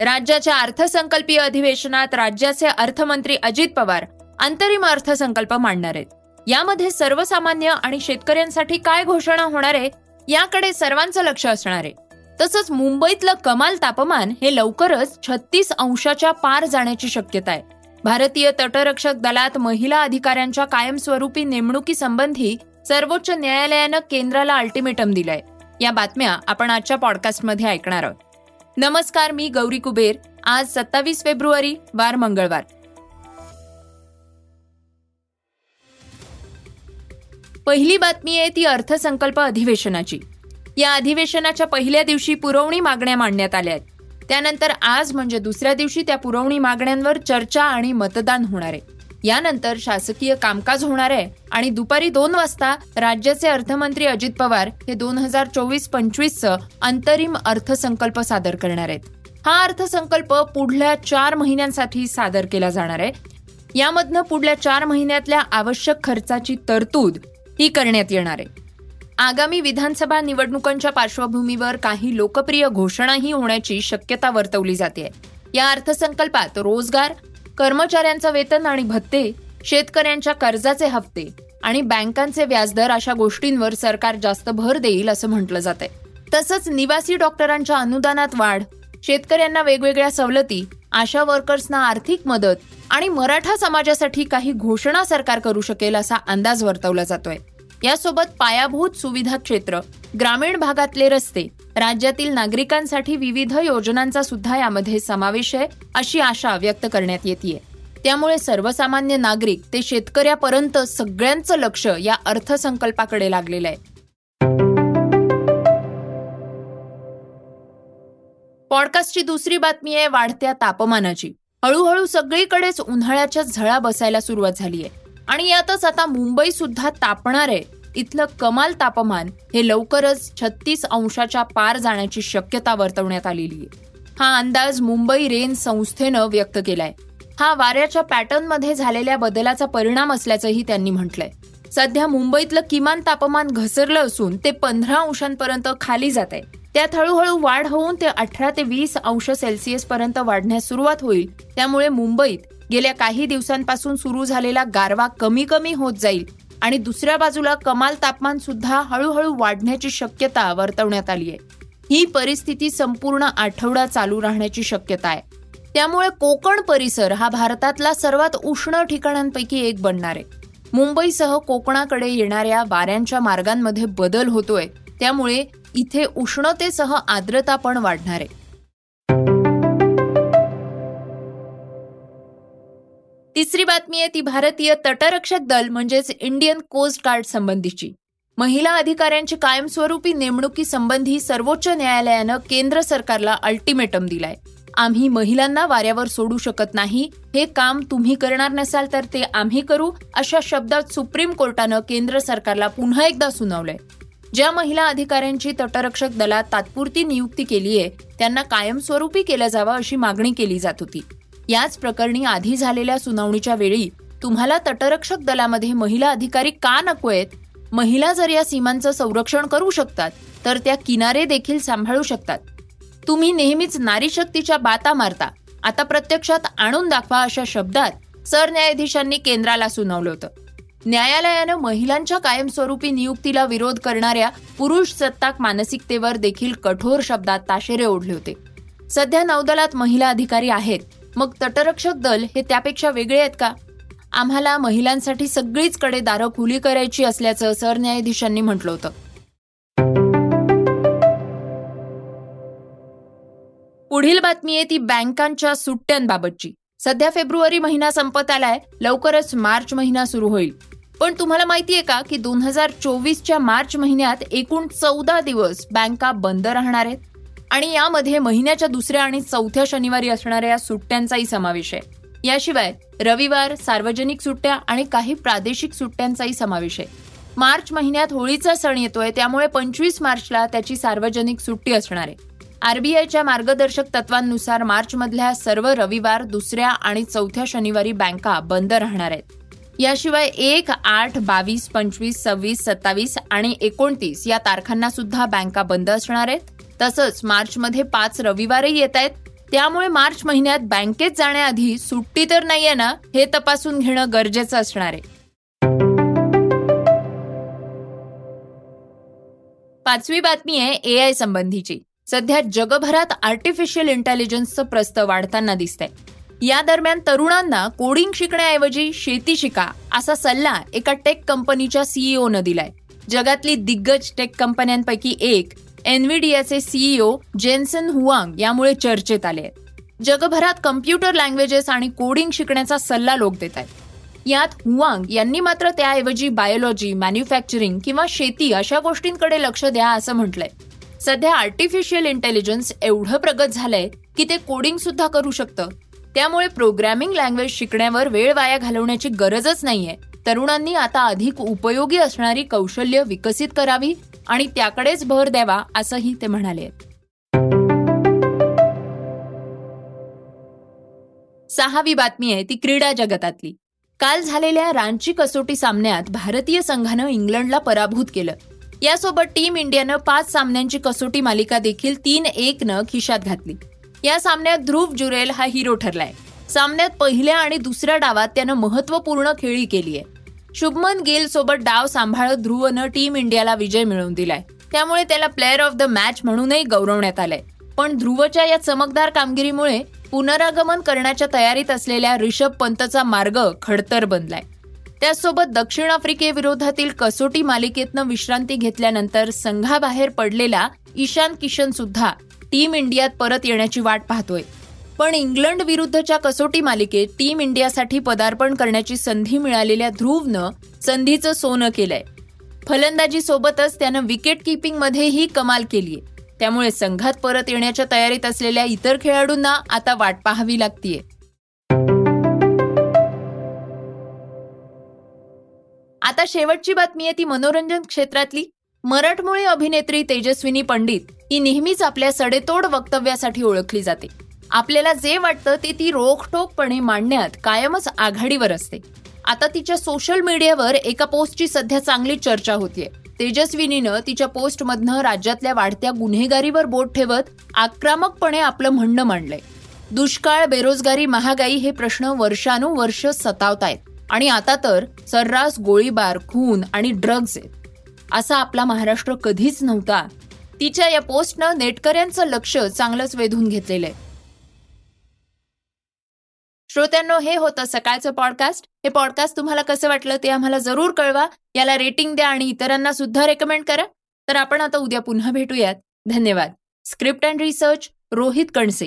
राज्याच्या अर्थसंकल्पीय अधिवेशनात राज्याचे अर्थमंत्री अजित पवार अंतरिम अर्थसंकल्प मांडणार आहेत. यामध्ये सर्वसामान्य आणि शेतकऱ्यांसाठी काय घोषणा होणार आहे याकडे सर्वांचं लक्ष असणार आहे. तसंच मुंबईतलं कमाल तापमान हे लवकरच छत्तीस अंशाच्या पार जाण्याची शक्यता आहे. भारतीय तटरक्षक दलात महिला अधिकाऱ्यांच्या कायमस्वरूपी नेमणुकीसंबंधी सर्वोच्च न्यायालयानं केंद्राला अल्टिमेटम दिलंय. या बातम्या आपण आजच्या पॉडकास्टमध्ये ऐकणार आहोत. नमस्कार मी गौरी कुबेर. आज सत्तावीस फेब्रुवारी वार मंगळवार. पहिली बातमी आहे ती अर्थसंकल्प अधिवेशनाची. या अधिवेशनाच्या पहिल्या दिवशी पुरवणी मागण्या मांडण्यात आल्या आहेत. त्यानंतर आज म्हणजे दुसऱ्या दिवशी त्या पुरवणी मागण्यांवर चर्चा आणि मतदान होणार आहे. यानंतर शासकीय कामकाज होणार आहे आणि दुपारी दोन वाजता राज्याचे अर्थमंत्री अजित पवार हे दोन हजार चोवीस पंचवीसचं अंतरिम अर्थसंकल्प सादर करणार आहेत. हा अर्थसंकल्प पुढल्या चार महिन्यांसाठी सादर केला जाणार आहे. यामधनं पुढल्या चार महिन्यातल्या आवश्यक खर्चाची तरतूद ही करण्यात येणार आहे. आगामी विधानसभा निवडणुकांच्या पार्श्वभूमीवर काही लोकप्रिय घोषणाही होण्याची शक्यता वर्तवली जाते. या अर्थसंकल्पात रोजगार कर्मचाऱ्यांचं वेतन आणि भत्ते शेतकऱ्यांच्या कर्जाचे हप्ते आणि बँकांचे व्याजदर अशा गोष्टींवर सरकार जास्त भर देईल असं म्हटलं जात आहे तसंच निवासी डॉक्टरांच्या अनुदानात वाढ शेतकऱ्यांना वेगवेगळ्या सवलती आशा वर्कर्सना आर्थिक मदत आणि मराठा समाजासाठी काही घोषणा सरकार करू शकेल असा अंदाज वर्तवला जातोय. यासोबत पायाभूत सुविधा क्षेत्र ग्रामीण भागातले रस्ते राज्यातील नागरिकांसाठी विविध योजनांचा सुद्धा यामध्ये समावेश आहे अशी आशा व्यक्त करण्यात येते त्यामुळे सर्वसामान्य नागरिक ते शेतकऱ्यापर्यंत सगळ्यांचं लक्ष या अर्थसंकल्पाकडे लागलेलं आहे. पॉडकास्टची दुसरी बातमी आहे वाढत्या तापमानाची. हळूहळू सगळीकडेच उन्हाळ्याच्या झळा बसायला सुरुवात झाली आहे आणि यातच आता मुंबई सुद्धा तापणार आहे इथलं कमाल तापमान हे लवकरच छत्तीस अंशाच्या पार जाण्याची शक्यता वर्तवण्यात आलेली आहे. हा अंदाज मुंबई रेन संस्थेनं व्यक्त केलाय. हा वाऱ्याच्या पॅटर्नमध्ये झालेल्या बदलाचा परिणाम असल्याचंही त्यांनी म्हटलंय. सध्या मुंबईतलं किमान तापमान घसरलं असून ते पंधरा अंशांपर्यंत खाली जात आहे त्यात हळूहळू वाढ होऊन ते अठरा ते वीस अंश सेल्सिअस पर्यंत वाढण्यास सुरुवात होईल. त्यामुळे मुंबईत गेल्या काही दिवसांपासून सुरू झालेला गारवा कमी कमी होत जाईल आणि दुसऱ्या बाजूला कमाल तापमान सुद्धा हळूहळू वाढण्याची शक्यता वर्तवण्यात आली आहे. ही परिस्थिती संपूर्ण आठवडा चालू राहण्याची शक्यता आहे. त्यामुळे कोकण परिसर हा भारतातला सर्वात उष्ण ठिकाणांपैकी एक बनणार आहे. मुंबईसह कोकणाकडे येणाऱ्या वाऱ्यांच्या मार्गांमध्ये बदल होतोय. त्यामुळे इथे उष्णतेसह आर्द्रता पण वाढणार आहे. तिसरी बातमी आहे ती भारतीय तटरक्षक दल म्हणजेच इंडियन कोस्ट गार्ड संबंधीची. महिला अधिकाऱ्यांची कायमस्वरूपी नेमणुकी संबंधी सर्वोच्च न्यायालयानं केंद्र सरकारला अल्टिमेटम दिलाय. आम्ही महिलांना वाऱ्यावर सोडू शकत नाही हे काम तुम्ही करणार नसाल तर ते आम्ही करू अशा शब्दात सुप्रीम कोर्टानं केंद्र सरकारला पुन्हा एकदा सुनावलंय. ज्या महिला अधिकाऱ्यांची तटरक्षक दलात तात्पुरती नियुक्ती केली आहे त्यांना कायमस्वरूपी केलं जावं अशी मागणी केली जात होती. याच प्रकरणी आधी झालेल्या सुनावणीच्या वेळी तुम्हाला तटरक्षक दलामध्ये महिला अधिकारी का नकोयत महिला जर या सीमांचं संरक्षण करू शकतात तर त्या किनारे देखील सांभाळू शकतात. तुम्ही नेहमीच नारी शक्तीच्या बाता मारता. आता प्रत्यक्षात आणून दाखवा अशा शब्दात सरन्यायाधीशांनी केंद्राला सुनावलं होतं. न्यायालयानं महिलांच्या कायमस्वरूपी नियुक्तीला विरोध करणाऱ्या पुरुष सत्ताक मानसिकतेवर देखील कठोर शब्दात ताशेरे ओढले होते. सध्या नौदलात महिला अधिकारी आहेत. मग तटरक्षक दल हे त्यापेक्षा वेगळे आहेत का? आम्हाला महिलांसाठी सगळीच कडे दारं खुली करायची असल्याचं सरन्यायाधीशांनी म्हटलं होतं. पुढील बातमी आहे ती बँकांच्या सुट्ट्यांबाबतची. सध्या फेब्रुवारी महिना संपत आलाय लवकरच मार्च महिना सुरू होईल. पण तुम्हाला माहितीये का की दोन हजार चोवीसच्या मार्च महिन्यात एकूण चौदा दिवस बँका बंद राहणार आहेत? आणि यामध्ये महिन्याच्या दुसऱ्या आणि चौथ्या शनिवारी असणाऱ्या सुट्ट्यांचाही समावेश आहे. याशिवाय रविवार सार्वजनिक सुट्ट्या आणि काही प्रादेशिक सुट्ट्यांचाही समावेश आहे. मार्च महिन्यात होळीचा सण येतोय त्यामुळे पंचवीस मार्चला त्याची सार्वजनिक सुट्टी असणार आहे. आरबीआयच्या मार्गदर्शक तत्वांनुसार मार्चमधल्या सर्व रविवार दुसऱ्या आणि चौथ्या शनिवारी बँका बंद राहणार आहेत. याशिवाय एक आठ बावीस पंचवीस सव्वीस सत्तावीस आणि एकोणतीस या तारखांना सुद्धा बँका बंद असणार आहेत. तसंच मार्चमध्ये पाच रविवारही येत आहेत. त्यामुळे मार्च महिन्यात बँकेत जाण्याआधी सुट्टी तर नाहीये ना हे तपासून घेणं गरजेचं असणार आहे. पाचवी बातमी आहे ए आय संबंधीची. सध्या जगभरात आर्टिफिशियल इंटेलिजन्सचं प्रस्त वाढताना दिसतंय. या दरम्यान तरुणांना कोडिंग शिकण्याऐवजी शेती शिका असा सल्ला एका टेक कंपनीच्या सीईओनं दिलाय. जगातली दिग्गज टेक कंपन्यांपैकी एक एनव्हीडीआचे सीईओ जेन्सन हुआंग यामुळे चर्चेत आले आहेत. जगभरात कम्प्युटर लँग्वेजेस आणि कोडिंग शिकण्याचा सल्ला लोक देत आहेत. यात हुआंग यांनी मात्र त्याऐवजी बायोलॉजी मॅन्युफॅक्चरिंग किंवा शेती अशा गोष्टींकडे लक्ष द्या असं म्हटलंय. सध्या आर्टिफिशियल इंटेलिजन्स एवढं प्रगत झालंय की ते कोडिंग सुद्धा करू शकतं. त्यामुळे प्रोग्रॅमिंग लँग्वेज शिकण्यावर वेळ वाया घालवण्याची गरजच नाहीये. तरुणांनी आता अधिक उपयोगी असणारी कौशल्य विकसित करावी आणि त्याकडेच भर द्यावा असंही ते म्हणाले. सहावी बातमी आहे ती क्रीडा जगतातली. काल झालेल्या रांची कसोटी सामन्यात भारतीय संघानं इंग्लंडला पराभूत केलं. यासोबत टीम इंडियानं पाच सामन्यांची कसोटी मालिका देखील तीन एक न खिशात घातली. या सामन्यात ध्रुव जुरेल हा हिरो ठरलाय. सामन्यात पहिल्या आणि दुसऱ्या डावात त्यानं महत्त्वपूर्ण खेळी केली आहे शुभमन गिल सोबत डाव सांभाळत ध्रुवनं टीम इंडियाला विजय मिळवून दिलाय. त्यामुळे त्याला प्लेअर ऑफ द मॅच म्हणूनही गौरवण्यात आलंय. पण ध्रुवच्या या चमकदार कामगिरीमुळे पुनरागमन करण्याच्या तयारीत असलेल्या रिषभ पंतचा मार्ग खडतर बनलाय. त्याचसोबत दक्षिण आफ्रिकेविरोधातील कसोटी मालिकेतनं विश्रांती घेतल्यानंतर संघाबाहेर पडलेला ईशान किशन सुद्धा टीम इंडियात परत येण्याची वाट पाहतोय. पण इंग्लंड विरुद्धच्या कसोटी मालिकेत टीम इंडियासाठी पदार्पण करण्याची संधी मिळालेल्या ध्रुवनं संधीचं सोनं केलंय. फलंदाजी सोबतच त्यानं विकेट किपिंगमध्येही कमाल केलीय. त्यामुळे संघात परत येण्याच्या तयारीत असलेल्या इतर खेळाडूंना आता वाट पाहावी लागतीये. आता शेवटची बातमी आहे ती मनोरंजन क्षेत्रातली. मराठमोळी अभिनेत्री तेजस्विनी पंडित ही नेहमीच आपल्या सडेतोड वक्तव्यासाठी ओळखली जाते. आपल्याला जे वाटतं ते ती रोखठोकपणे मांडण्यात कायमच आघाडीवर असते. आता तिच्या सोशल मीडियावर एका पोस्टची सध्या चांगली चर्चा होतीये. तेजस्विनीनं तिच्या पोस्टमधनं राज्यातल्या वाढत्या गुन्हेगारीवर बोट ठेवत आक्रमकपणे आपलं म्हणणं मांडलंय. दुष्काळ बेरोजगारी महागाई हे प्रश्न वर्षानुवर्ष सतावतायत. आणि आता तर सर्रास गोळीबार खून आणि ड्रग्ज आहेत. असा आपला महाराष्ट्र कधीच नव्हता. तिच्या या पोस्टनं नेटकऱ्यांचं लक्ष चांगलंच वेधून घेतलेलं आहे श्रोत्यांनो हे होतं सकाळचं पॉडकास्ट हे पॉडकास्ट तुम्हाला कसं वाटलं ते आम्हाला जरूर कळवा. याला रेटिंग द्या आणि इतरांना सुद्धा रेकमेंड करा. तर आपण आता उद्या पुन्हा भेटूयात. धन्यवाद. Script and research Rohit Kanse.